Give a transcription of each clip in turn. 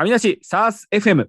神梨サース FM。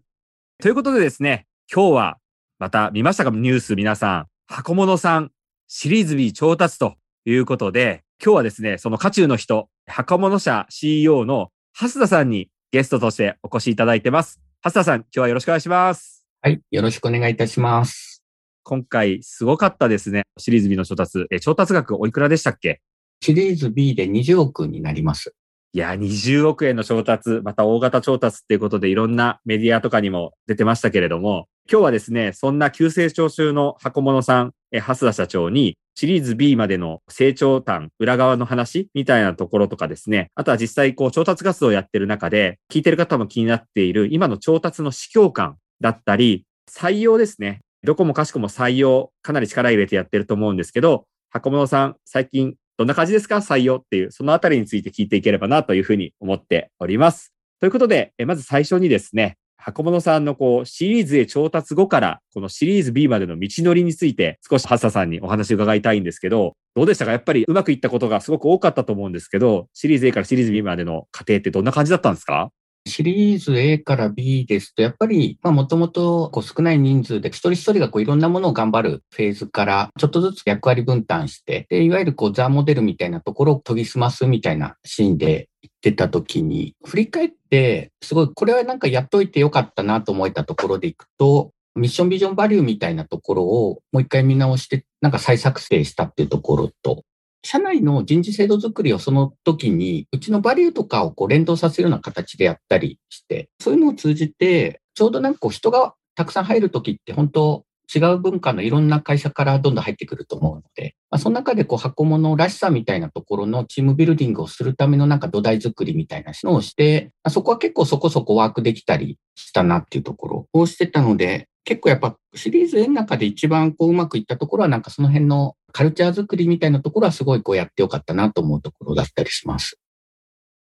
ということでですね、今日はまた見ましたか？ニュース皆さん。箱物さんシリーズ B 調達ということで、今日はですね、その渦中の人、箱物社 CEO の蓮田さんにゲストとしてお越しいただいてます。蓮田さん、今日はよろしくお願いします。はい。よろしくお願いいたします。今回すごかったですね。シリーズ B の調達。え、調達額おいくらでしたっけ？シリーズ B で20億になります。いや、20億円の調達、また大型調達っていうことでいろんなメディアとかにも出てましたけれども、今日はですね、そんな急成長中の箱物さん、え、蓮田社長に、シリーズ B までの成長端、裏側の話みたいなところとかですね、あとは実際こう調達活動をやってる中で、聞いてる方も気になっている今の調達の市況感だったり、採用ですね。どこもかしこも採用、かなり力入れてやってると思うんですけど、箱物さん、最近どんな感じですか？採用っていう、そのあたりについて聞いていければなというふうに思っております。ということで、えまず最初にですね、箱物さんのこう、シリーズへ調達後から、このシリーズ B までの道のりについて、少しハッサさんにお話を伺いたいんですけど、どうでしたか？やっぱりうまくいったことがすごく多かったと思うんですけど、シリーズ A からシリーズ B までの過程ってどんな感じだったんですか？シリーズ A から B ですと、やっぱり、まあ、もともと、こう、少ない人数で、一人一人が、こう、いろんなものを頑張るフェーズから、ちょっとずつ役割分担して、で、いわゆる、こう、ザ・モデルみたいなところを研ぎ澄ますみたいなシーンで言ってた時に、振り返って、すごい、これはなんかやっといてよかったなと思えたところでいくと、ミッションビジョンバリューみたいなところをもう一回見直して、なんか再作成したっていうところと、社内の人事制度作りをその時に、うちのバリューとかをこう連動させるような形でやったりして、そういうのを通じて、ちょうどなんかこう人がたくさん入る時って本当違う文化のいろんな会社からどんどん入ってくると思うので、まあ、その中でこう箱物らしさみたいなところのチームビルディングをするためのなんか土台作りみたいなのをして、まあ、そこは結構そこそこワークできたりしたなっていうところをしてたので、結構やっぱシリーズ A の中で一番こううまくいったところはなんかその辺のカルチャー作りみたいなところはすごいこうやってよかったなと思うところだったりします。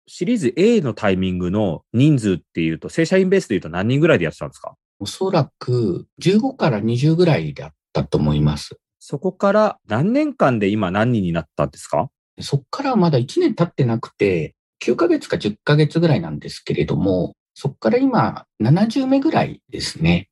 シリーズ A のタイミングの人数っていうと、正社員ベースでいうと何人ぐらいでやってたんですか？おそらく15から20ぐらいだったと思います。そこから何年間で今何人になったんですか？そっからまだ1年経ってなくて、9ヶ月か10ヶ月ぐらいなんですけれども、そっから今70名ぐらいですね。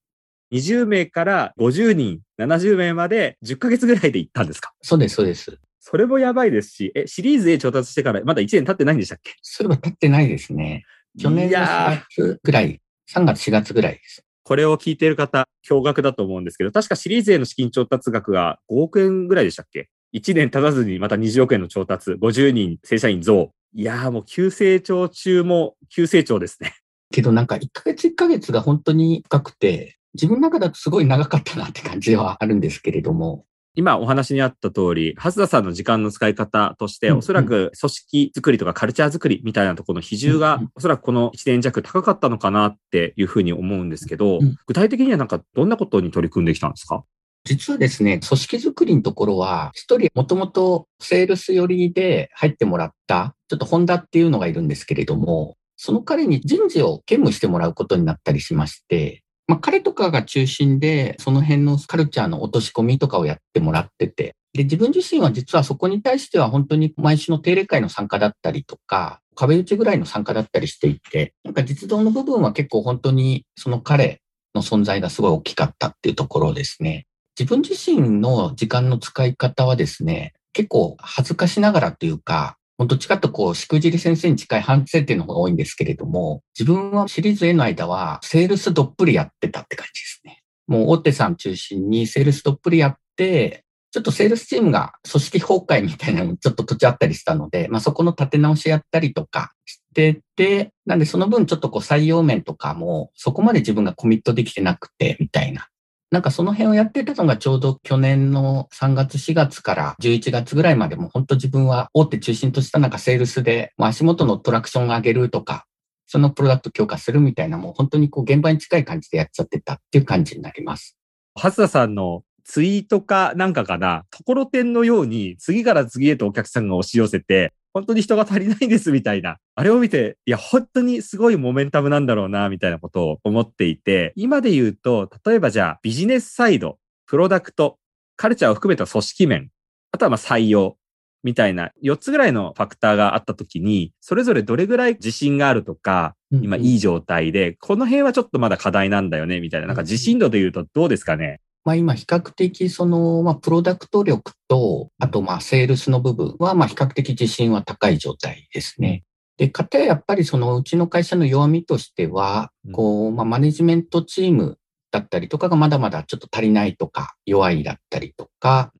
20名から50人、70名まで10ヶ月ぐらいで行ったんですか？そうです、そうです。それもやばいですし、え、シリーズ A 調達してからまだ1年経ってないんでしたっけ？それは経ってないですね。去年のいやー4月ぐらい、3月、4月ぐらいです。これを聞いている方、驚愕だと思うんですけど、確かシリーズ A の資金調達額が5億円ぐらいでしたっけ ?1 年経たずにまた20億円の調達、50人正社員増。いやーもう急成長中も急成長ですね。けどなんか1ヶ月1ヶ月が本当に深くて、自分の中だとすごい長かったなって感じではあるんですけれども、今お話にあった通り、蓮田さんの時間の使い方として、うんおそらく組織作りとかカルチャー作りみたいなところの比重がうん、おそらくこの1年弱高かったのかなっていうふうに思うんですけどうん、具体的にはなんかどんなことに取り組んできたんですか？実はですね、組織づくりのところは、一人もともとセールス寄りで入ってもらった、ちょっとホンダっていうのがいるんですけれども、その彼に人事を兼務してもらうことになったりしまして、まあ彼とかが中心で、その辺のカルチャーの落とし込みとかをやってもらってて、で、自分自身は実はそこに対しては本当に毎週の定例会の参加だったりとか、壁打ちぐらいの参加だったりしていて、なんか実動の部分は結構本当にその彼の存在がすごい大きかったっていうところですね。自分自身の時間の使い方はですね、結構恥ずかしながらというか、どっちかとこう、しくじり先生に近い反省点の方が多いんですけれども、自分はシリーズ A の間は、セールスどっぷりやってたって感じですね。もう大手さん中心にセールスどっぷりやって、ちょっとセールスチームが組織崩壊みたいなのちょっと途中あったりしたので、まあそこの立て直しやったりとかしてて、なんでその分ちょっとこう採用面とかもそこまで自分がコミットできてなくて、みたいな。なんかその辺をやってたのがちょうど去年の3月4月から11月ぐらいまでも本当自分は大手中心としたなんかセールスでもう足元のトラクションを上げるとか、そのプロダクト強化するみたいなもう本当にこう現場に近い感じでやっちゃってたっていう感じになります。蓮田さんのツイートかなんかかな、ところてんのように次から次へとお客さんが押し寄せて、本当に人が足りないんですみたいな。あれを見て、いや、本当にすごいモメンタムなんだろうな、みたいなことを思っていて、今で言うと、例えばじゃあビジネスサイド、プロダクト、カルチャーを含めた組織面、あとはまあ採用。みたいな4つぐらいのファクターがあったときに、それぞれどれぐらい自信があるとか、今いい状態で、この辺はちょっとまだ課題なんだよね、みたいな、なんか自信度で言うとどうですかね？まあ今比較的その、まあプロダクト力と、あとまあセールスの部分はまあ比較的自信は高い状態ですね。で、かたややっぱりそのうちの会社の弱みとしては、こう、まあマネジメントチームだったりとかがまだまだちょっと足りないとか、弱いだったりとか、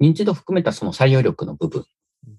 認知度含めたその採用力の部分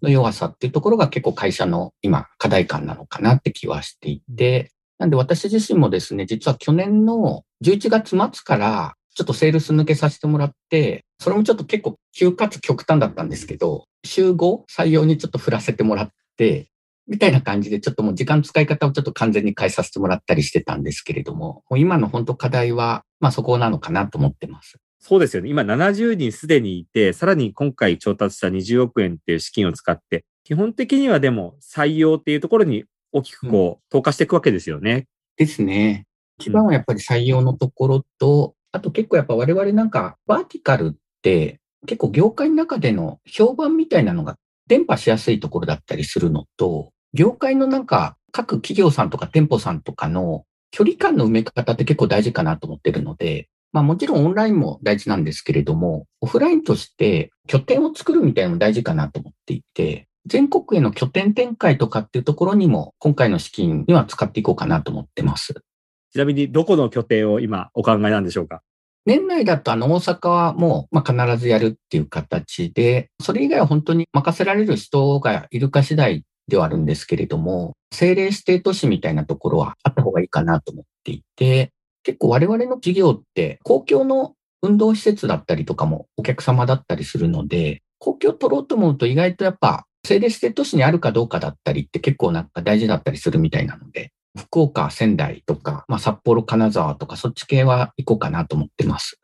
の弱さっていうところが結構会社の今課題感なのかなって気はしていて、なんで私自身もですね、実は去年の11月末からちょっとセールス抜けさせてもらって、それもちょっと結構急かつ極端だったんですけど、週5採用にちょっと振らせてもらって、みたいな感じでちょっともう時間使い方をちょっと完全に変えさせてもらったりしてたんですけれども、もう今の本当課題は、まあそこなのかなと思ってます。そうですよね。今70人すでにいて、さらに今回調達した20億円っていう資金を使って、基本的にはでも採用っていうところに大きくこう、投下していくわけですよね。ですね。一番はやっぱり採用のところと、あと結構やっぱ我々なんかバーティカルって結構業界の中での評判みたいなのが伝播しやすいところだったりするのと、業界のなんか各企業さんとか店舗さんとかの距離感の埋め方って結構大事かなと思ってるので、まあもちろんオンラインも大事なんですけれども、オフラインとして拠点を作るみたいなのも大事かなと思っていて、全国への拠点展開とかっていうところにも今回の資金には使っていこうかなと思ってます。ちなみにどこの拠点を今お考えなんでしょうか？年内だとあの大阪はもう、まあ、必ずやるっていう形で、それ以外は本当に任せられる人がいるか次第ではあるんですけれども、政令指定都市みたいなところはあった方がいいかなと思っていて、結構我々の事業って公共の運動施設だったりとかもお客様だったりするので、公共を取ろうと思うと意外とやっぱ政令指定都市にあるかどうかだったりって結構なんか大事だったりするみたいなので、福岡、仙台とか、まあ、札幌、金沢とか、そっち系は行こうかなと思ってます。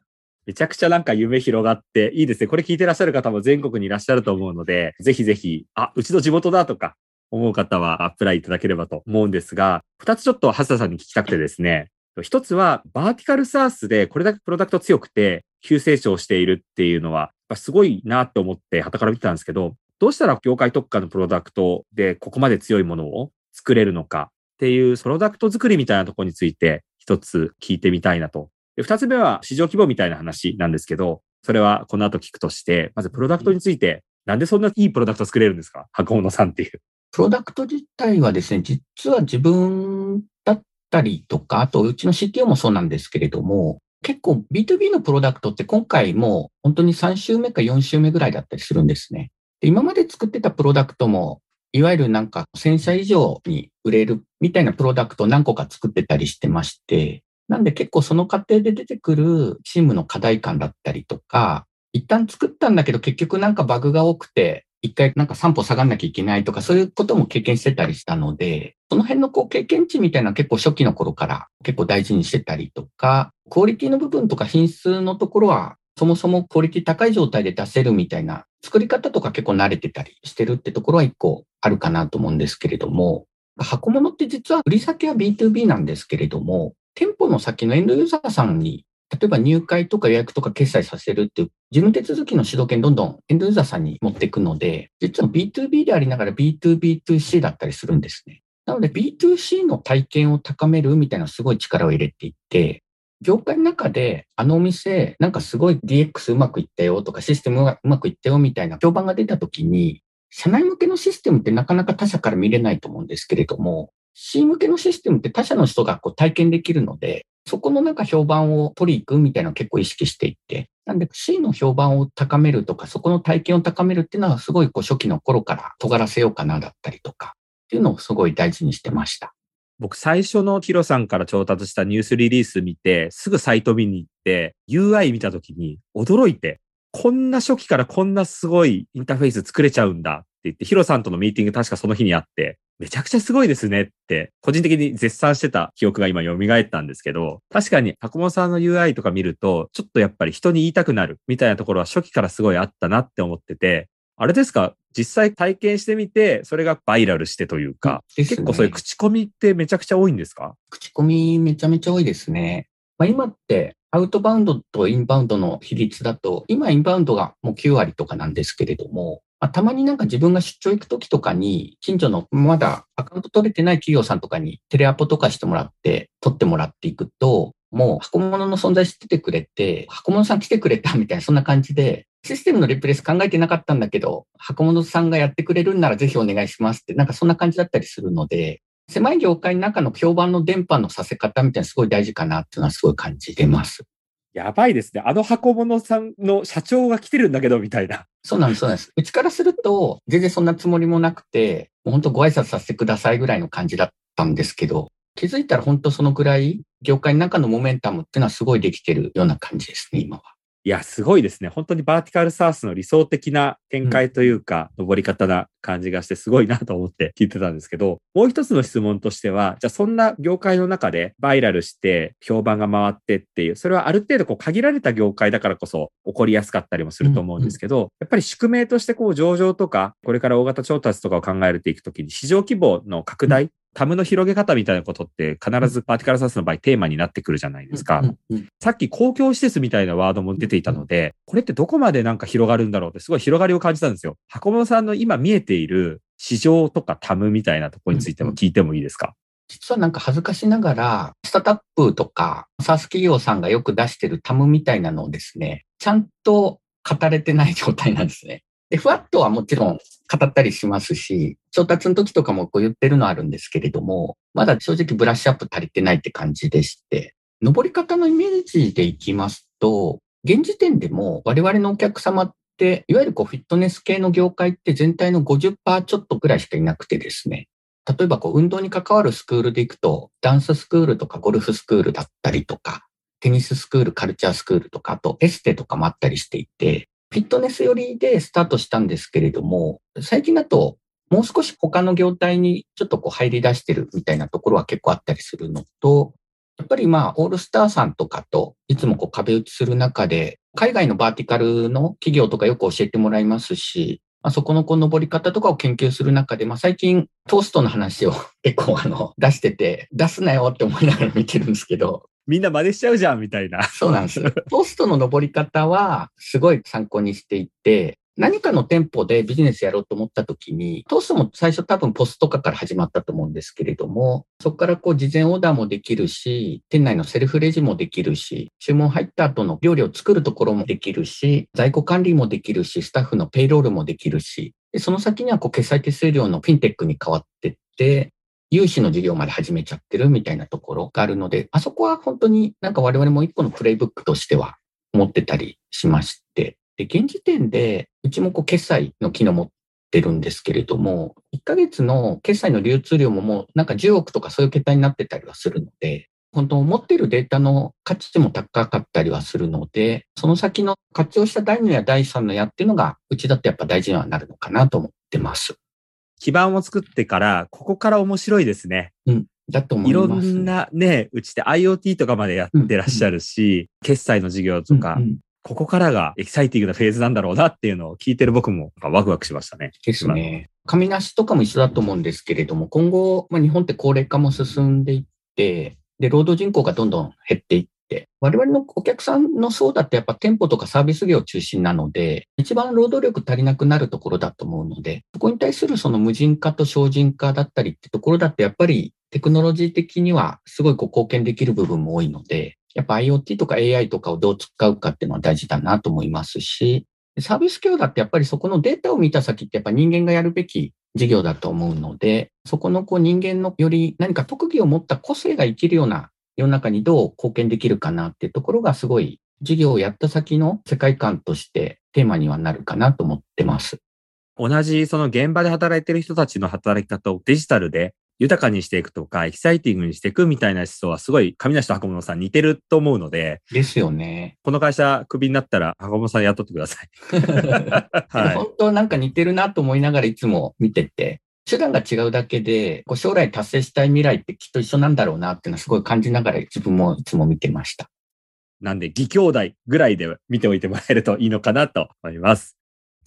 めちゃくちゃなんか夢広がっていいですね。これ聞いてらっしゃる方も全国にいらっしゃると思うので、ぜひぜひ、あ、うちの地元だとか思う方はアップライいただければと思うんですが、二つちょっと橋田さんに聞きたくてですね、一つはバーティカルサースでこれだけプロダクト強くて急成長しているっていうのは、すごいなと思って旗から見てたんですけど、どうしたら業界特化のプロダクトでここまで強いものを作れるのかっていうプロダクト作りみたいなところについて一つ聞いてみたいなと。二つ目は市場規模みたいな話なんですけど、それはこの後聞くとして、まずプロダクトについて、なんでそんないいプロダクト作れるんですか？箱物さんっていう。プロダクト自体はですね、実は自分だったりとか、あとうちの CTO もそうなんですけれども、結構 B2B のプロダクトって今回も本当に3週目か4週目ぐらいだったりするんですね。で今まで作ってたプロダクトもいわゆるなんか1000社以上に売れるみたいなプロダクトを何個か作ってたりしてまして、なんで結構その過程で出てくるチームの課題感だったりとか、一旦作ったんだけど結局なんかバグが多くて、一回なんか散歩下がんなきゃいけないとか、そういうことも経験してたりしたので、その辺のこう経験値みたいな結構初期の頃から結構大事にしてたりとか、クオリティの部分とか品質のところはそもそもクオリティ高い状態で出せるみたいな作り方とか結構慣れてたりしてるってところは一個あるかなと思うんですけれども、箱物って実は売り先は B2B なんですけれども、店舗の先のエンドユーザーさんに、例えば入会とか予約とか決済させるっていう事務手続きの主導権どんどんエンドユーザーさんに持っていくので、実は B2B でありながら B2B2C だったりするんですね。なので B2C の体験を高めるみたいなすごい力を入れていて、業界の中で、あのお店、なんかすごい DX うまくいったよとか、システムがうまくいったよみたいな評判が出たときに、社内向けのシステムってなかなか他社から見れないと思うんですけれども、C 向けのシステムって他社の人がこう体験できるので、そこのなんか評判を取り行くみたいなのを結構意識していって、なんで C の評判を高めるとか、そこの体験を高めるっていうのはすごいこう初期の頃から尖らせようかなだったりとか、っていうのをすごい大事にしてました。僕最初のヒロさんから調達したニュースリリース見て、すぐサイト見に行って、UI 見た時に驚いて、こんな初期からこんなすごいインターフェース作れちゃうんだって言って、ヒロさんとのミーティング確かその日にあって、めちゃくちゃすごいですねって、個人的に絶賛してた記憶が今蘇ったんですけど、確かに、タコモさんの UI とか見ると、ちょっとやっぱり人に言いたくなるみたいなところは初期からすごいあったなって思ってて、あれですか？実際体験してみて、それがバイラルしてというか、ね、結構そういう口コミってめちゃくちゃ多いんですか？口コミめちゃめちゃ多いですね。まあ、今ってアウトバウンドとインバウンドの比率だと、今インバウンドがもう9割とかなんですけれども、まあ、たまになんか自分が出張行くときとかに、近所のまだアカウント取れてない企業さんとかにテレアポとかしてもらって、取ってもらっていくと、もう箱物の存在知っててくれて、箱物さん来てくれたみたいな、そんな感じで、システムのリプレイス考えてなかったんだけど、箱物さんがやってくれるんならぜひお願いしますって、なんかそんな感じだったりするので、狭い業界の中の評判の電波のさせ方みたいなすごい大事かなっていうのはすごい感じてます。やばいですね。あの箱物さんの社長が来てるんだけど、みたいな。そうなんです、そうなんです。うちからすると、全然そんなつもりもなくて、もう本当ご挨拶させてくださいぐらいの感じだったんですけど、気づいたら本当そのぐらい、業界の中のモメンタムっていうのはすごいできてるような感じですね、今は。いや、すごいですね。本当にバーティカルサースの理想的な展開というか、うん、登り方な感じがしてすごいなと思って聞いてたんですけど、もう一つの質問としては、じゃあそんな業界の中でバイラルして評判が回ってっていう、それはある程度こう限られた業界だからこそ起こりやすかったりもすると思うんですけど、うんうん、やっぱり宿命としてこう上場とか、これから大型調達とかを考えていくときに市場規模の拡大タムの広げ方みたいなことって必ずパーティカルサースの場合テーマになってくるじゃないですか。さっき公共施設みたいなワードも出ていたので、これってどこまでなんか広がるんだろうってすごい広がりを感じたんですよ。箱物さんの今見えている市場とかタムみたいなところについても聞いてもいいですか、実はなんか恥ずかしながら、スタートアップとか、サース企業さんがよく出してるタムみたいなのをですね、ちゃんと語れてない状態なんですね。で、ふわっとはもちろん語ったりしますし、調達の時とかもこう言ってるのあるんですけれども、まだ正直ブラッシュアップ足りてないって感じでして、登り方のイメージでいきますと、現時点でも我々のお客様って、いわゆるこうフィットネス系の業界って全体の50%ちょっとくらいしかいなくてですね、例えばこう運動に関わるスクールで行くと、ダンススクールとかゴルフスクールだったりとか、テニススクール、カルチャースクールとか、あとエステとかもあったりしていて、フィットネス寄りでスタートしたんですけれども、最近だともう少し他の業態にちょっとこう入り出してるみたいなところは結構あったりするのと、やっぱりまあ、オールスターさんとかといつもこう壁打ちする中で、海外のバーティカルの企業とかよく教えてもらいますし、まあ、そこのこう登り方とかを研究する中で、まあ、最近トーストの話を 結構あの出してて、出すなよって思いながら見てるんですけど、みんな真似しちゃうじゃん、みたいな。そうなんです。ポストの登り方は、すごい参考にしていて、何かの店舗でビジネスやろうと思った時に、トーストも最初多分ポストとかから始まったと思うんですけれども、そこからこう事前オーダーもできるし、店内のセルフレジもできるし、注文入った後の料理を作るところもできるし、在庫管理もできるし、スタッフのペイロールもできるし、でその先にはこう決済手数料のフィンテックに変わってって、融資の事業まで始めちゃってるみたいなところがあるので、あそこは本当になんか我々も一個のプレイブックとしては持ってたりしまして、で、現時点でうちもこう決済の機能持ってるんですけれども、1ヶ月の決済の流通量ももうなんか10億とかそういう桁になってたりはするので、本当持ってるデータの価値も高かったりはするので、その先の活用した第2や第3のやっていうのが、うちだってやっぱ大事にはなるのかなと思ってます。基盤を作ってから、ここから面白いですね。うん。だと思います。いろんなね、うちで IoT とかまでやってらっしゃるし、うんうん、決済の事業とか、うんうん、ここからがエキサイティングなフェーズなんだろうなっていうのを聞いてる僕もワクワクしましたね。ですね。紙なしとかも一緒だと思うんですけれども、今後、まあ、日本って高齢化も進んでいって、で、労働人口がどんどん減っていっ、我々のお客さんの層だってやっぱ店舗とかサービス業中心なので、一番労働力足りなくなるところだと思うので、そこに対するその無人化と精進化だったりってところだってやっぱりテクノロジー的にはすごいこう貢献できる部分も多いので、やっぱ IoT とか AI とかをどう使うかっていうのは大事だなと思いますし、サービス業だってやっぱりそこのデータを見た先ってやっぱ人間がやるべき事業だと思うので、そこのこう人間のより何か特技を持った個性が生きるような世の中にどう貢献できるかなっていうところがすごい事業をやった先の世界観としてテーマにはなるかなと思ってます。同じその現場で働いてる人たちの働き方をデジタルで豊かにしていくとか、エキサイティングにしていくみたいな思想はすごい上梨と箱物さん似てると思うので。ですよね。この会社クビになったら箱物さん雇ってください。はい、本当なんか似てるなと思いながらいつも見てて、手段が違うだけで、こう将来達成したい未来ってきっと一緒なんだろうなっていうのはすごい感じながら自分もいつも見てました。なんで、義兄弟ぐらいで見ておいてもらえるといいのかなと思います。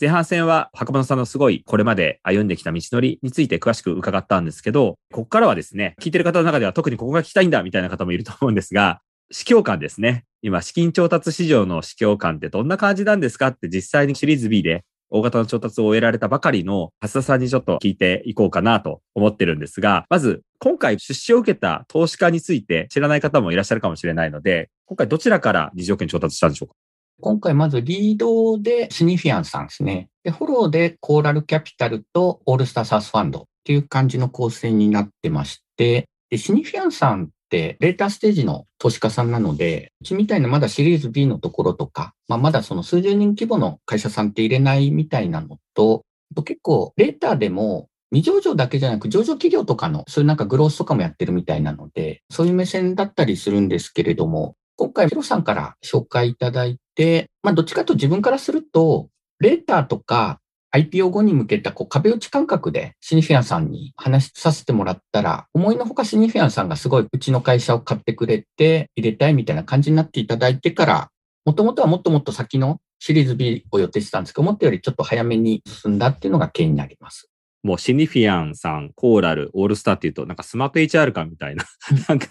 前半戦は、白物さんのすごいこれまで歩んできた道のりについて詳しく伺ったんですけど、ここからはですね、聞いてる方の中では特にここが聞きたいんだみたいな方もいると思うんですが、市況感ですね。今、資金調達市場の市況感ってどんな感じなんですかって実際にシリーズ B で大型の調達を終えられたばかりの蓮田さんにちょっと聞いていこうかなと思ってるんですが、まず今回出資を受けた投資家について知らない方もいらっしゃるかもしれないので、今回どちらから二条件調達したんでしょうか？今回まずリードでシニフィアンさんですね。で、フォローでコーラルキャピタルとオールスターサウスファンドっていう感じの構成になってまして、で、シニフィアンさんてレーターステージの投資家さんなので、うちみたいなまだシリーズ B のところとか、まあ、まだその数十人規模の会社さんって入れないみたいなのと、結構レーターでも未上場だけじゃなく上場企業とかのそういうなんかグロースとかもやってるみたいなので、そういう目線だったりするんですけれども、今回ヒロさんから紹介いただいて、まあどっちかと自分からすると、レーターとか IPO 後に向けたこう壁打ち感覚でシニフィアンさんに話させてもらったら、思いのほかシニフィアンさんがすごいうちの会社を買ってくれて入れたいみたいな感じになっていただいてから、もともとはもっともっと先のシリーズ B を予定してたんですけど、思ったよりちょっと早めに進んだっていうのが経緯になります。もうシニフィアンさん、コーラル、オールスターっていうと、なんかスマート HR 感みたいな、なんか、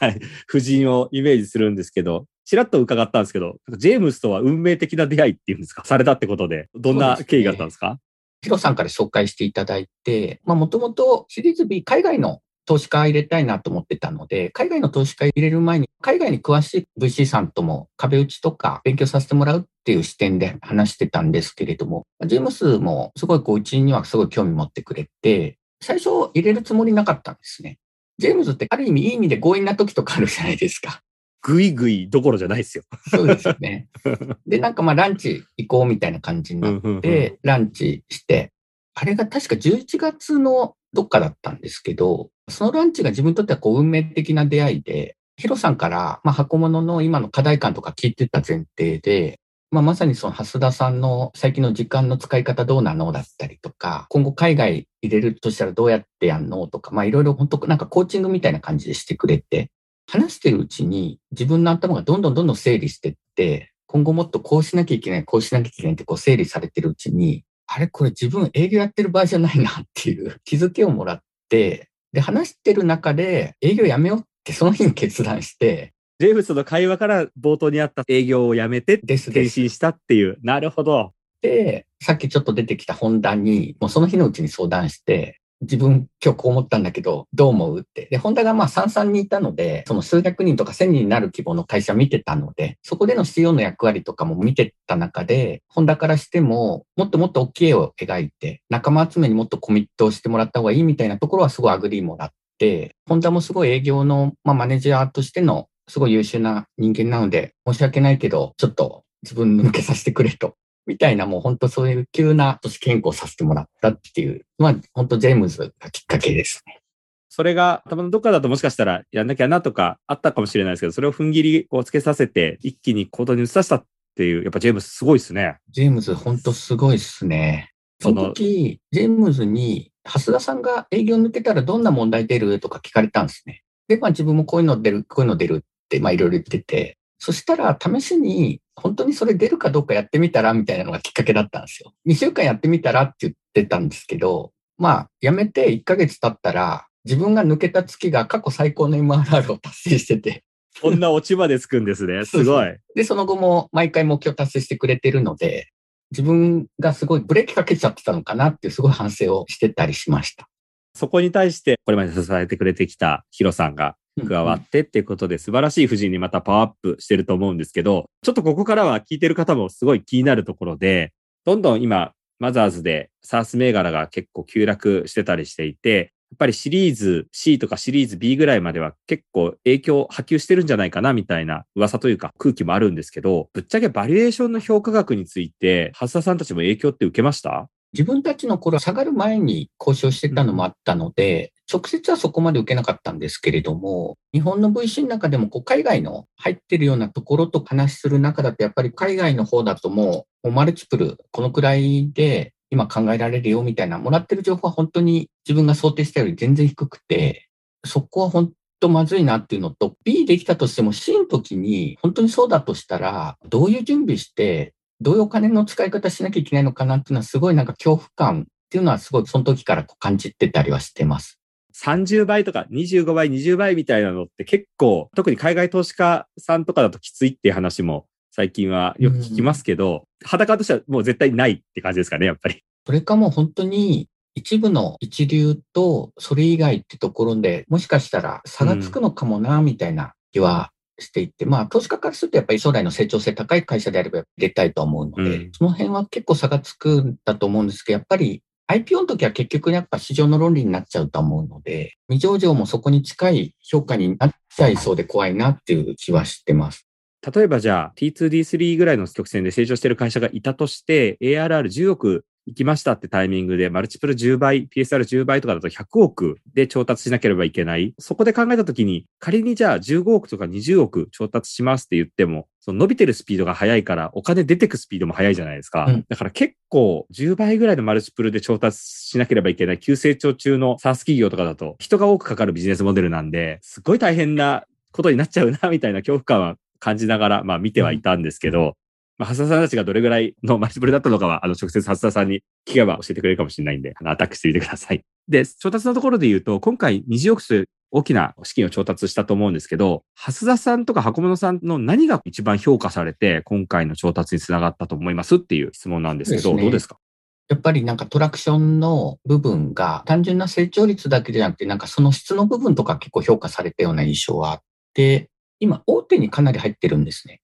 夫人をイメージするんですけど、ちらっと伺ったんですけど、ジェームスとは運命的な出会いっていうんですか、されたってことで、どんな経緯があったんですか？ヒロさんから紹介していただいて、まあもともとシリーズ B 海外の投資家入れたいなと思ってたので、海外の投資家入れる前に、海外に詳しい VC さんとも壁打ちとか勉強させてもらうっていう視点で話してたんですけれども、ジェームスもすごいこう、うちにはすごい興味持ってくれて、最初入れるつもりなかったんですね。ジェームズってある意味いい意味で強引な時とかあるじゃないですか。ぐいぐいどころじゃないですよ。そうですよね。で、なんかまあランチ行こうみたいな感じになって、ランチして、あれが確か11月のどっかだったんですけど、そのランチが自分にとってはこう運命的な出会いで、ヒロさんから、まあ、箱物の今の課題感とか聞いてた前提で、まあ、まさにその蓮田さんの最近の時間の使い方どうなのだったりとか、今後海外入れるとしたらどうやってやんのとか、まあいろいろ本当なんかコーチングみたいな感じでしてくれて、話してるうちに自分の頭がどんどんどんどん整理していって、今後もっとこうしなきゃいけない、こうしなきゃいけないってこう整理されてるうちに、あれこれ自分営業やってる場合じゃないなっていう 気づきをもらって、で、話してる中で営業やめようってその日に決断して、ジェームスの会話から冒頭にあった営業をやめて、転身したっていう。なるほど。で、さっきちょっと出てきたホンダに、もうその日のうちに相談して、自分今日こう思ったんだけど、どう思うって。で、ホンダがまあ三々にいたので、その数百人とか千人になる規模の会社見てたので、そこでの CEO の役割とかも見てた中で、ホンダからしても、もっともっと大きい絵を描いて、仲間集めにもっとコミットをしてもらった方がいいみたいなところはすごい agree もらって、ホンダもすごい営業の、まあ、マネージャーとしてのすごい優秀な人間なので、申し訳ないけど、ちょっと自分抜けさせてくれとみたいなもう本当そういう急な都市健康させてもらったっていう、まあ本当ジェームズがきっかけですね。それが頭のどっかだともしかしたらやんなきゃなとかあったかもしれないですけど、それを踏ん切りをつけさせて一気に行動に移させたっていう、やっぱジェームズすごいですね。ジェームズ本当すごいですね。その時、ジェームズに、蓮田さんが営業抜けたらどんな問題出るとか聞かれたんですね。で、まあ自分もこういうの出る、こういうの出るって、まあいろいろ言ってて、そしたら試しに本当にそれ出るかどうかやってみたらみたいなのがきっかけだったんですよ。2週間やってみたらって言ってたんですけど、まあ、やめて1ヶ月経ったら、自分が抜けた月が過去最高の MRR を達成してて。こんな落ちまでつくんですね。すごい。で、その後も毎回目標達成してくれてるので、自分がすごいブレーキかけちゃってたのかなっていうすごい反省をしてたりしました。そこに対してこれまで支えてくれてきたヒロさんが加わってっていうことで素晴らしい夫人にまたパワーアップしてると思うんですけど、ちょっとここからは聞いてる方もすごい気になるところで、どんどん今、マザーズでサース銘柄が結構急落してたりしていて、やっぱりシリーズ C とかシリーズ B ぐらいまでは結構影響波及してるんじゃないかなみたいな噂というか空気もあるんですけど、ぶっちゃけバリエーションの評価額について、ハス田さんたちも影響って受けました？自分たちの頃下がる前に交渉してたのもあったので、直接はそこまで受けなかったんですけれども、日本の VC の中でもこう海外の入ってるようなところと話する中だと、やっぱり海外の方だともうマルチプル、このくらいで今考えられるよみたいな、もらってる情報は本当に自分が想定したより全然低くて、そこは本当まずいなっていうのと、B できたとしても C の時に本当にそうだとしたら、どういう準備して、どういうお金の使い方しなきゃいけないのかなっていうのはすごいなんか恐怖感っていうのはすごいその時から感じてたりはしてます。30倍とか25倍、20倍みたいなのって結構、特に海外投資家さんとかだときついっていう話も最近はよく聞きますけど、裸としてはもう絶対ないって感じですかね、やっぱり。それかもう本当に一部の一流とそれ以外ってところでもしかしたら差がつくのかもな、みたいな気はしていて、まあ投資家からするとやっぱり将来の成長性高い会社であれば入れたいと思うので、うんその辺は結構差がつくんだと思うんですけど、やっぱり IPO の時は結局やっぱ市場の論理になっちゃうと思うので、未上場もそこに近い評価になっちゃいそうで怖いなっていう気はしてます。例えばじゃあ T2D3 ぐらいの曲線で成長している会社がいたとして、ARR10 億行きましたってタイミングで、マルチプル10倍、PSR10 倍とかだと100億で調達しなければいけない。そこで考えたときに、仮にじゃあ15億とか20億調達しますって言っても、その伸びてるスピードが速いから、お金出てくスピードも速いじゃないですか。うんだから結構10倍ぐらいのマルチプルで調達しなければいけない急成長中の SaaS 企業とかだと、人が多くかかるビジネスモデルなんで、すごい大変なことになっちゃうな、みたいな恐怖感は感じながら、まあ見てはいたんですけど、まあ、橋田さんたちがどれぐらいのマルチプルだったのかは、あの、直接橋田さんに聞けば教えてくれるかもしれないんで、あの、アタックしてみてください。で、調達のところで言うと、今回20億という大きな資金を調達したと思うんですけど、橋田さんとか箱物さんの何が一番評価されて、今回の調達につながったと思いますっていう質問なんですけど、そうねどうですか？やっぱりなんかトラクションの部分が単純な成長率だけじゃなくて、なんかその質の部分とか結構評価されたような印象はあって、今大手にかなり入ってるんですね。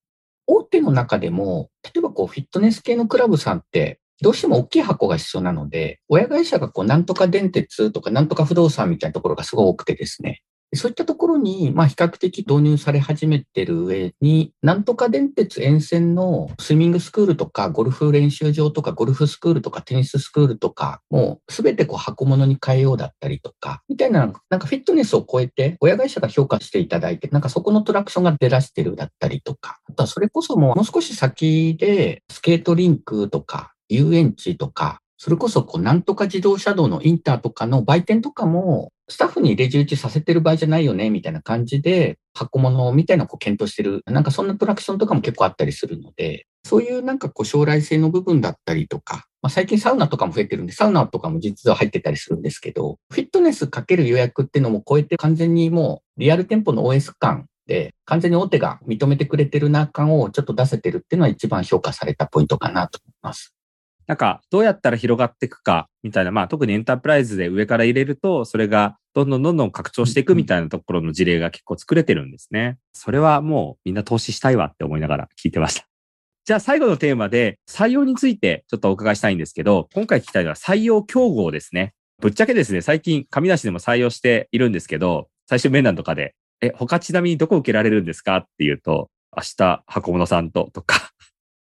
大手の中でも、例えばこうフィットネス系のクラブさんって、どうしても大きい箱が必要なので、親会社がこうなんとか電鉄とかなんとか不動産みたいなところがすごい多くてですね。そういったところに、まあ、比較的導入され始めてる上に、なんとか電鉄沿線のスイミングスクールとか、ゴルフ練習場とか、ゴルフスクールとか、テニススクールとか、もうすべてこう箱物に変えようだったりとか、みたいな、なんかフィットネスを超えて、親会社が評価していただいて、なんかそこのトラクションが出らしてるだったりとか、あとはそれこそもうもう少し先で、スケートリンクとか、遊園地とか、それこそこうなんとか自動車道のインターとかの売店とかも、スタッフにレジ打ちさせてる場合じゃないよね、みたいな感じで、箱物みたいなこう検討してる、なんかそんなトラクションとかも結構あったりするので、そういうなんかこう将来性の部分だったりとか、まあ、最近サウナとかも増えてるんで、サウナとかも実は入ってたりするんですけど、フィットネスかける予約っていうのも超えて完全にもうリアル店舗の OS 感で、完全に大手が認めてくれてるな感をちょっと出せてるっていうのは一番評価されたポイントかなと思います。なんか、どうやったら広がっていくか、みたいな、まあ、特にエンタープライズで上から入れると、それがどんどんどんどん拡張していくみたいなところの事例が結構作れてるんですね。それはもうみんな投資したいわって思いながら聞いてました。じゃあ最後のテーマで採用についてちょっとお伺いしたいんですけど、今回聞きたいのは採用競合ですね。ぶっちゃけですね、最近紙出しでも採用しているんですけど、最終面談とかで、え、他ちなみにどこ受けられるんですかっていうと、明日、箱物さんと、とか、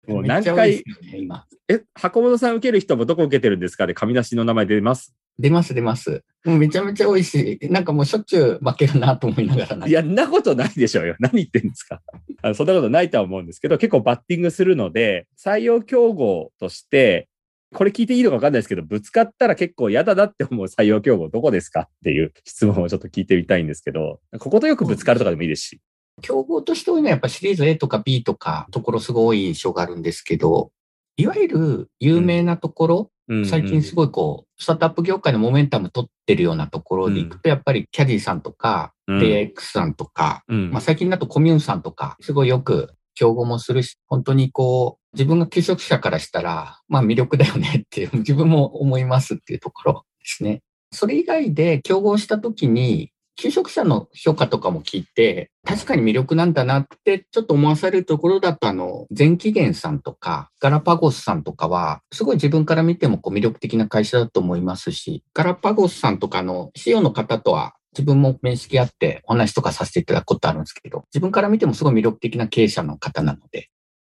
もう何回、ね、今。え、箱物さん受ける人もどこ受けてるんですか？で、紙出しの名前出ます？出ます出ます。もうめちゃめちゃ多いし、なんかもうしょっちゅう負けるなと思いながらいや、んなことないでしょうよ。何言ってんですか？あのそんなことないとは思うんですけど、結構バッティングするので、採用競合として、これ聞いていいのか分かんないですけど、ぶつかったら結構嫌だなって思う 採用競合どこですか？っていう質問をちょっと聞いてみたいんですけど、こことよくぶつかるとかでもいいですし。競合として多いのはやっぱシリーズ A とか B とかところすごい多い印象があるんですけど、いわゆる有名なところ、うん。最近すごいこう、スタートアップ業界のモメンタム取ってるようなところでいくと、やっぱりキャディさんとか、うん。ペイ X さんとか、うん。まあ最近だとコミューンさんとか、すごいよく競合もするし、本当にこう、自分が求職者からしたら、まあ魅力だよねっていう、自分も思いますっていうところですね。それ以外で競合したときに、求職者の評価とかも聞いて、確かに魅力なんだなってちょっと思わされるところだと、あの、全期限さんとか、ガラパゴスさんとかは、すごい自分から見てもこう魅力的な会社だと思いますし、ガラパゴスさんとかの CEO の方とは、自分も面識あってお話とかさせていただくことあるんですけど、自分から見てもすごい魅力的な経営者の方なので、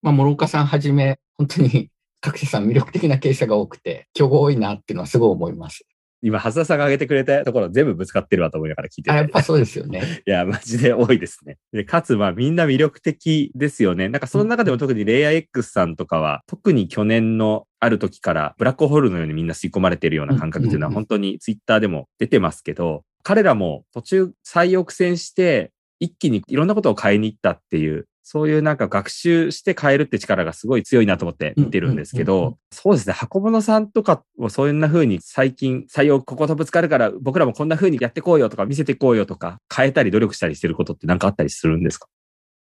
まあ、諸岡さんはじめ、本当に各社さん魅力的な経営者が多くて、競合多いなっていうのはすごい思います。今、橋田さんが挙げてくれたところ全部ぶつかってるわと思いながら聞いてあ、てやっぱそうですよね。いや、マジで多いですね。で、かつ、まあ、みんな魅力的ですよね。なんか、その中でも特にレイヤー X さんとかは、特に去年のある時から、ブラックホールのようにみんな吸い込まれているような感覚っていうのは、本当にツイッターでも出てますけど、彼らも途中再抑制して、一気にいろんなことを変えに行ったっていう、そういうなんか学習して変えるって力がすごい強いなと思って見てるんですけど、そうですね、箱物さんとかもそういうな風に最近採用こことぶつかるから僕らもこんな風にやってこうよとか見せてこうよとか変えたり努力したりしてることって何かあったりするんですか？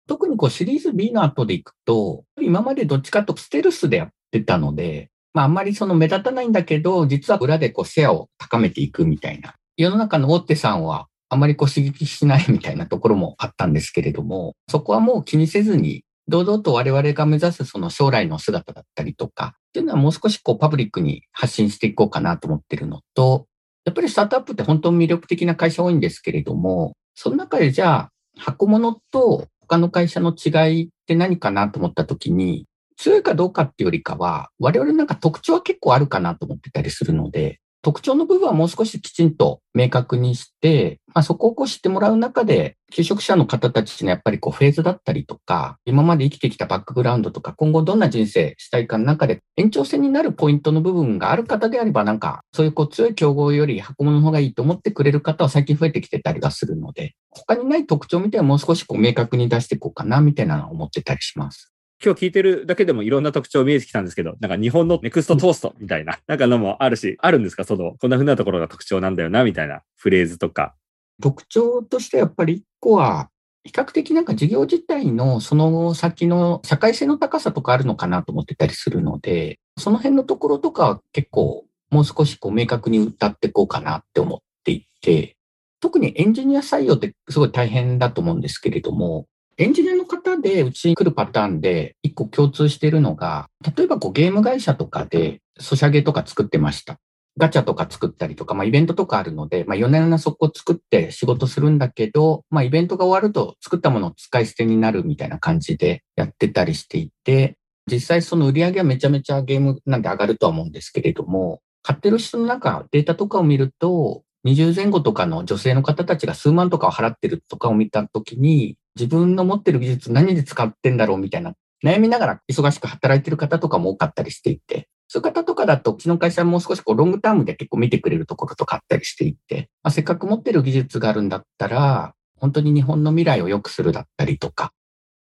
特にこうシリーズ B の後でいくと、今までどっちかとステルスでやってたので、まああんまりその目立たないんだけど、実は裏でこうシェアを高めていくみたいな。世の中の大手さんはあまりこう刺激しないみたいなところもあったんですけれども、そこはもう気にせずに、堂々と我々が目指すその将来の姿だったりとか、っていうのはもう少しこうパブリックに発信していこうかなと思ってるのと、やっぱりスタートアップって本当に魅力的な会社多いんですけれども、その中でじゃあ、箱物と他の会社の違いって何かなと思った時に、強いかどうかっていうよりかは、我々なんか特徴は結構あるかなと思ってたりするので、特徴の部分はもう少しきちんと明確にして、まあ、そこをこう知ってもらう中で、求職者の方たちのやっぱりこうフェーズだったりとか、今まで生きてきたバックグラウンドとか、今後どんな人生したいかの中で延長線になるポイントの部分がある方であれば、なんかそういうこう強い競合より箱物の方がいいと思ってくれる方は最近増えてきてたりはするので、他にない特徴みたいなもう少しこう明確に出していこうかなみたいなのは思ってたりします。今日聞いてるだけでもいろんな特徴見えてきたんですけど、なんか日本のネクストトーストみたいな、なんかのもあるし、あるんですか？その、こんな風なところが特徴なんだよな、みたいなフレーズとか。特徴としてやっぱり一個は、比較的なんか事業自体のその先の社会性の高さとかあるのかなと思ってたりするので、その辺のところとかは結構もう少しこう明確に歌っていこうかなって思っていて、特にエンジニア採用ってすごい大変だと思うんですけれども、エンジニアの方でうちに来るパターンで一個共通しているのが、例えばこうゲーム会社とかでソシャゲとか作ってました。ガチャとか作ったりとか、まあイベントとかあるので、まあ4年なそこ作って仕事するんだけど、まあイベントが終わると作ったものを使い捨てになるみたいな感じでやってたりしていて、実際その売り上げはめちゃめちゃゲームなんで上がるとは思うんですけれども、買ってる人の中、データとかを見ると、20前後とかの女性の方たちが数万とかを払ってるとかを見たときに、自分の持ってる技術何で使ってんだろうみたいな悩みながら忙しく働いてる方とかも多かったりしていて、そういう方とかだと、うちの会社も少しこうロングタームで結構見てくれるところとかあったりしていて、まあ、せっかく持ってる技術があるんだったら、本当に日本の未来を良くするだったりとか、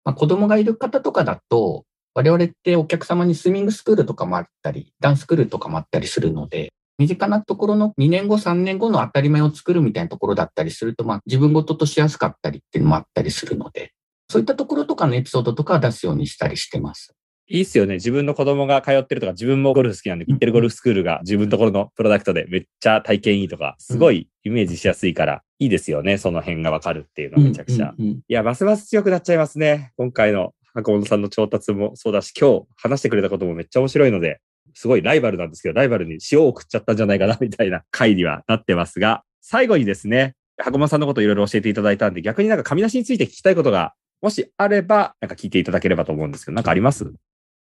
まあ、子供がいる方とかだと、我々ってお客様にスイミングスクールとかもあったり、ダンススクールとかもあったりするので、身近なところの2年後、3年後の当たり前を作るみたいなところだったりすると、まあ自分ごととしやすかったりっていうのもあったりするので、そういったところとかのエピソードとかは出すようにしたりしてます。いいっすよね。自分の子供が通ってるとか、自分もゴルフ好きなんで、行ってるゴルフスクールが自分のところのプロダクトでめっちゃ体験いいとか、すごいイメージしやすいから、いいですよね。その辺がわかるっていうのはめちゃくちゃ。いや、ますます強くなっちゃいますね。今回の箱本さんの調達もそうだし、今日話してくれたこともめっちゃ面白いので、すごいライバルなんですけど、ライバルに塩を送っちゃったんじゃないかな、みたいな回にはなってますが、最後にですね、箱本さんのことをいろいろ教えていただいたんで、逆になんか紙出しについて聞きたいことがもしあれば、なんか聞いていただければと思うんですけど、なんかあります？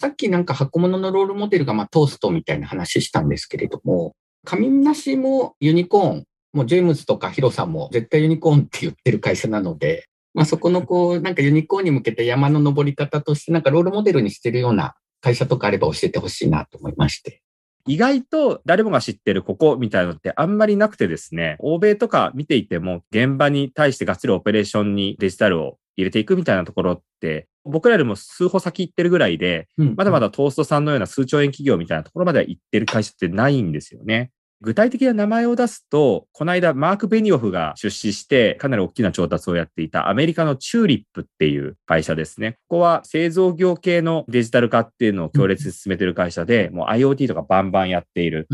さっきなんか箱物のロールモデルがまあトーストみたいな話したんですけれども、紙なしもユニコーン、もうジェームズとかヒロさんも絶対ユニコーンって言ってる会社なので、まあそこのこう、なんかユニコーンに向けて山の登り方としてなんかロールモデルにしてるような会社とかあれば教えてほしいなと思いまして。意外と誰もが知ってるここみたいなのってあんまりなくてですね、欧米とか見ていても現場に対してがっつりオペレーションにデジタルを入れていくみたいなところって、僕らよりも数歩先行ってるぐらいで、まだまだトーストさんのような数兆円企業みたいなところまでは行ってる会社ってないんですよね。具体的な名前を出すと、この間マーク・ベニオフが出資して、かなり大きな調達をやっていたアメリカのチューリップっていう会社ですね。ここは製造業系のデジタル化っていうのを強烈に進めてる会社で、もう IoT とかバンバンやっている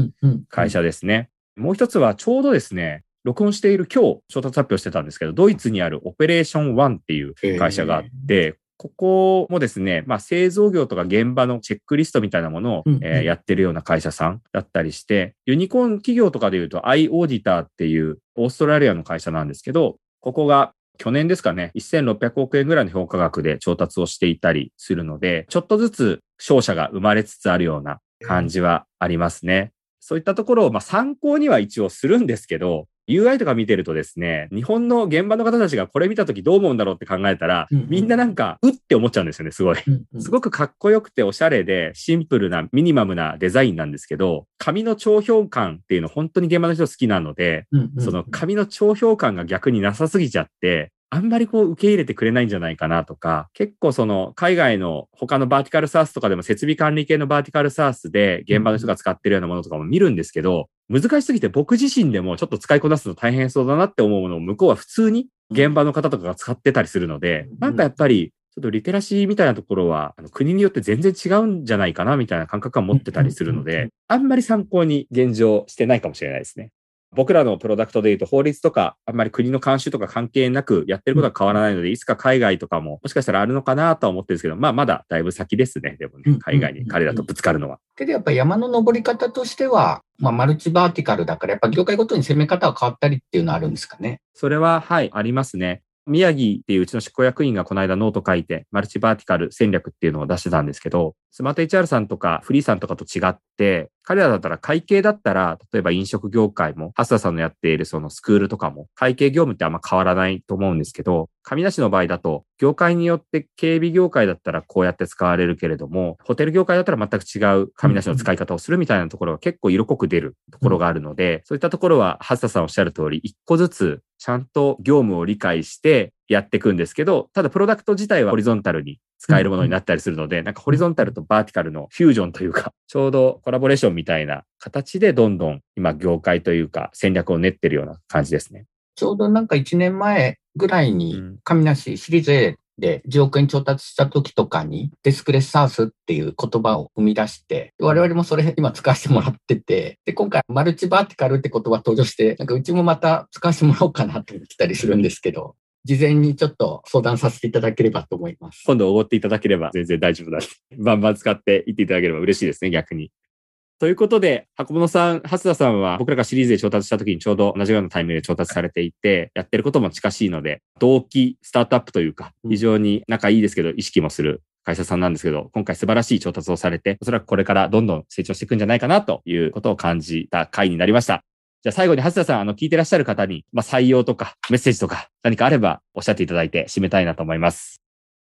会社ですね。もう一つはちょうどですね、録音している今日、調達発表してたんですけど、ドイツにあるオペレーション1っていう会社があって、ここもですね、まあ、製造業とか現場のチェックリストみたいなものを、えー、やってるような会社さんだったりして、ユニコーン企業とかで言うと i オーディターっていうオーストラリアの会社なんですけど、ここが去年ですかね、1600億円ぐらいの評価額で調達をしていたりするので、ちょっとずつ商社が生まれつつあるような感じはありますね。そういったところをまあ参考には一応するんですけど、UI とか見てるとですね、日本の現場の方たちがこれ見たときどう思うんだろうって考えたら、うんうん、みんななんか、うって思っちゃうんですよね、すごい。うんうん、すごくかっこよくておしゃれで、シンプルな、ミニマムなデザインなんですけど、紙の長評感っていうの本当に現場の人好きなので、うんうん、その紙の長評感が逆になさすぎちゃって、あんまりこう受け入れてくれないんじゃないかなとか、結構その海外の他のバーティカルサースとかでも設備管理系のバーティカルサースで現場の人が使ってるようなものとかも見るんですけど、難しすぎて僕自身でもちょっと使いこなすの大変そうだなって思うものを向こうは普通に現場の方とかが使ってたりするので、なんかやっぱりちょっとリテラシーみたいなところは、あの国によって全然違うんじゃないかなみたいな感覚は持ってたりするので、あんまり参考に現状してないかもしれないですね。僕らのプロダクトで言うと法律とか、あんまり国の慣習とか関係なくやってることは変わらないので、いつか海外とかももしかしたらあるのかなとは思ってるんですけど、まあまだだいぶ先ですね。でもね、海外に彼らとぶつかるのは。けどやっぱ山の登り方としては、まあ multi-vertical だからやっぱ業界ごとに攻め方は変わったりっていうのはあるんですかね？それは、はい、ありますね。宮城っていううちの執行役員がこの間ノート書いて、 multi-vertical 戦略っていうのを出してたんですけど、スマート HR さんとか freee さんとかと違って、彼らだったら会計だったら、例えば飲食業界も、蓮田さんのやっているそのスクールとかも、会計業務ってあんま変わらないと思うんですけど、上梨の場合だと、業界によって警備業界だったらこうやって使われるけれども、ホテル業界だったら全く違う上梨の使い方をするみたいなところが結構色濃く出るところがあるので、そういったところは、ハスタさんおっしゃる通り、一個ずつちゃんと業務を理解してやっていくんですけど、ただプロダクト自体はホリゾンタルに使えるものになったりするので、なんかホリゾンタルとバーティカルのフュージョンというか、ちょうどコラボレーションみたいな形でどんどん今業界というか戦略を練ってるような感じですね。ちょうどなんか1年前ぐらいに、神梨シリーズ A で10億円調達した時とかに、デスクレッサースっていう言葉を生み出して、我々もそれ今使わせてもらってて、で、今回マルチバーティカルって言葉登場して、なんかうちもまた使わせてもらおうかなと思ってたりするんですけど、事前にちょっと相談させていただければと思います。今度おごっていただければ全然大丈夫だし、バンバン使っていっていただければ嬉しいですね、逆に。ということで、箱物さん、初田さんは僕らがシリーズで調達した時にちょうど同じようなタイミングで調達されていて、やってることも近しいので、同期スタートアップというか、非常に仲いいですけど、意識もする会社さんなんですけど、今回素晴らしい調達をされて、おそらくこれからどんどん成長していくんじゃないかなということを感じた回になりました。じゃあ最後に、初田さん、あの、聞いてらっしゃる方に、まあ、採用とか、メッセージとか、何かあればおっしゃっていただいて、締めたいなと思います。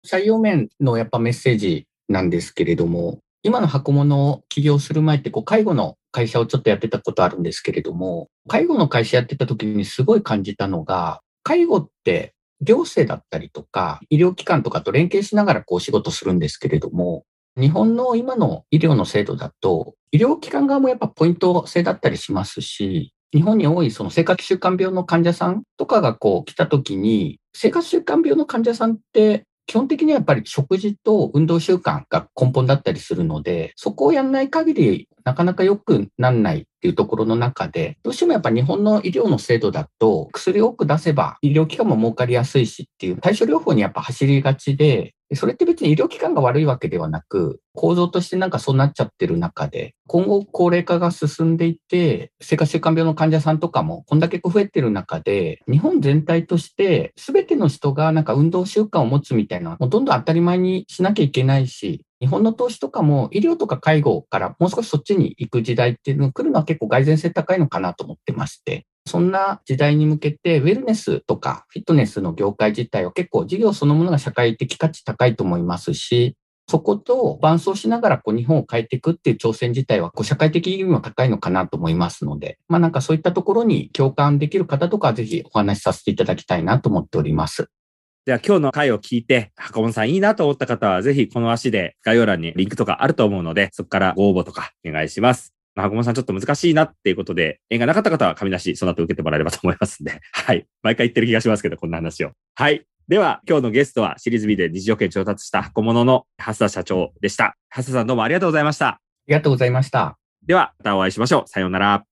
採用面のやっぱメッセージなんですけれども、今の箱物を起業する前って、こう、介護の会社をちょっとやってたことあるんですけれども、介護の会社やってた時にすごい感じたのが、介護って行政だったりとか、医療機関とかと連携しながらこう仕事するんですけれども、日本の今の医療の制度だと、医療機関側もやっぱポイント制だったりしますし、日本に多いその生活習慣病の患者さんとかがこう来た時に、生活習慣病の患者さんって基本的にはやっぱり食事と運動習慣が根本だったりするので、そこをやらない限りなかなか良くならないっていうところの中で、どうしてもやっぱ日本の医療の制度だと、薬を多く出せば医療機関も儲かりやすいしっていう対処療法にやっぱ走りがちで、それって別に医療機関が悪いわけではなく、構造としてなんかそうなっちゃってる中で、今後高齢化が進んでいて、生活習慣病の患者さんとかもこんだけ増えてる中で、日本全体として全ての人がなんか運動習慣を持つみたいな、もうどんどん当たり前にしなきゃいけないし、日本の投資とかも医療とか介護からもう少しそっちに行く時代っていうのが来るのは結構蓋然性高いのかなと思ってまして、そんな時代に向けて、ウェルネスとかフィットネスの業界自体は結構事業そのものが社会的価値高いと思いますし、そこと伴走しながらこう日本を変えていくっていう挑戦自体はこう社会的意味も高いのかなと思いますので、まあなんかそういったところに共感できる方とかはぜひお話しさせていただきたいなと思っております。では今日の回を聞いて、箱本さんいいなと思った方は、ぜひこの足で概要欄にリンクとかあると思うので、そこからご応募とかお願いします。箱本さんちょっと難しいなっていうことで、縁がなかった方は紙出し、その後受けてもらえればと思いますんで、はい。毎回言ってる気がしますけど、こんな話を。はい。では、今日のゲストはシリーズ B で日常券調達した箱物の蓮田社長でした。蓮田さんどうもありがとうございました。ありがとうございました。では、またお会いしましょう。さようなら。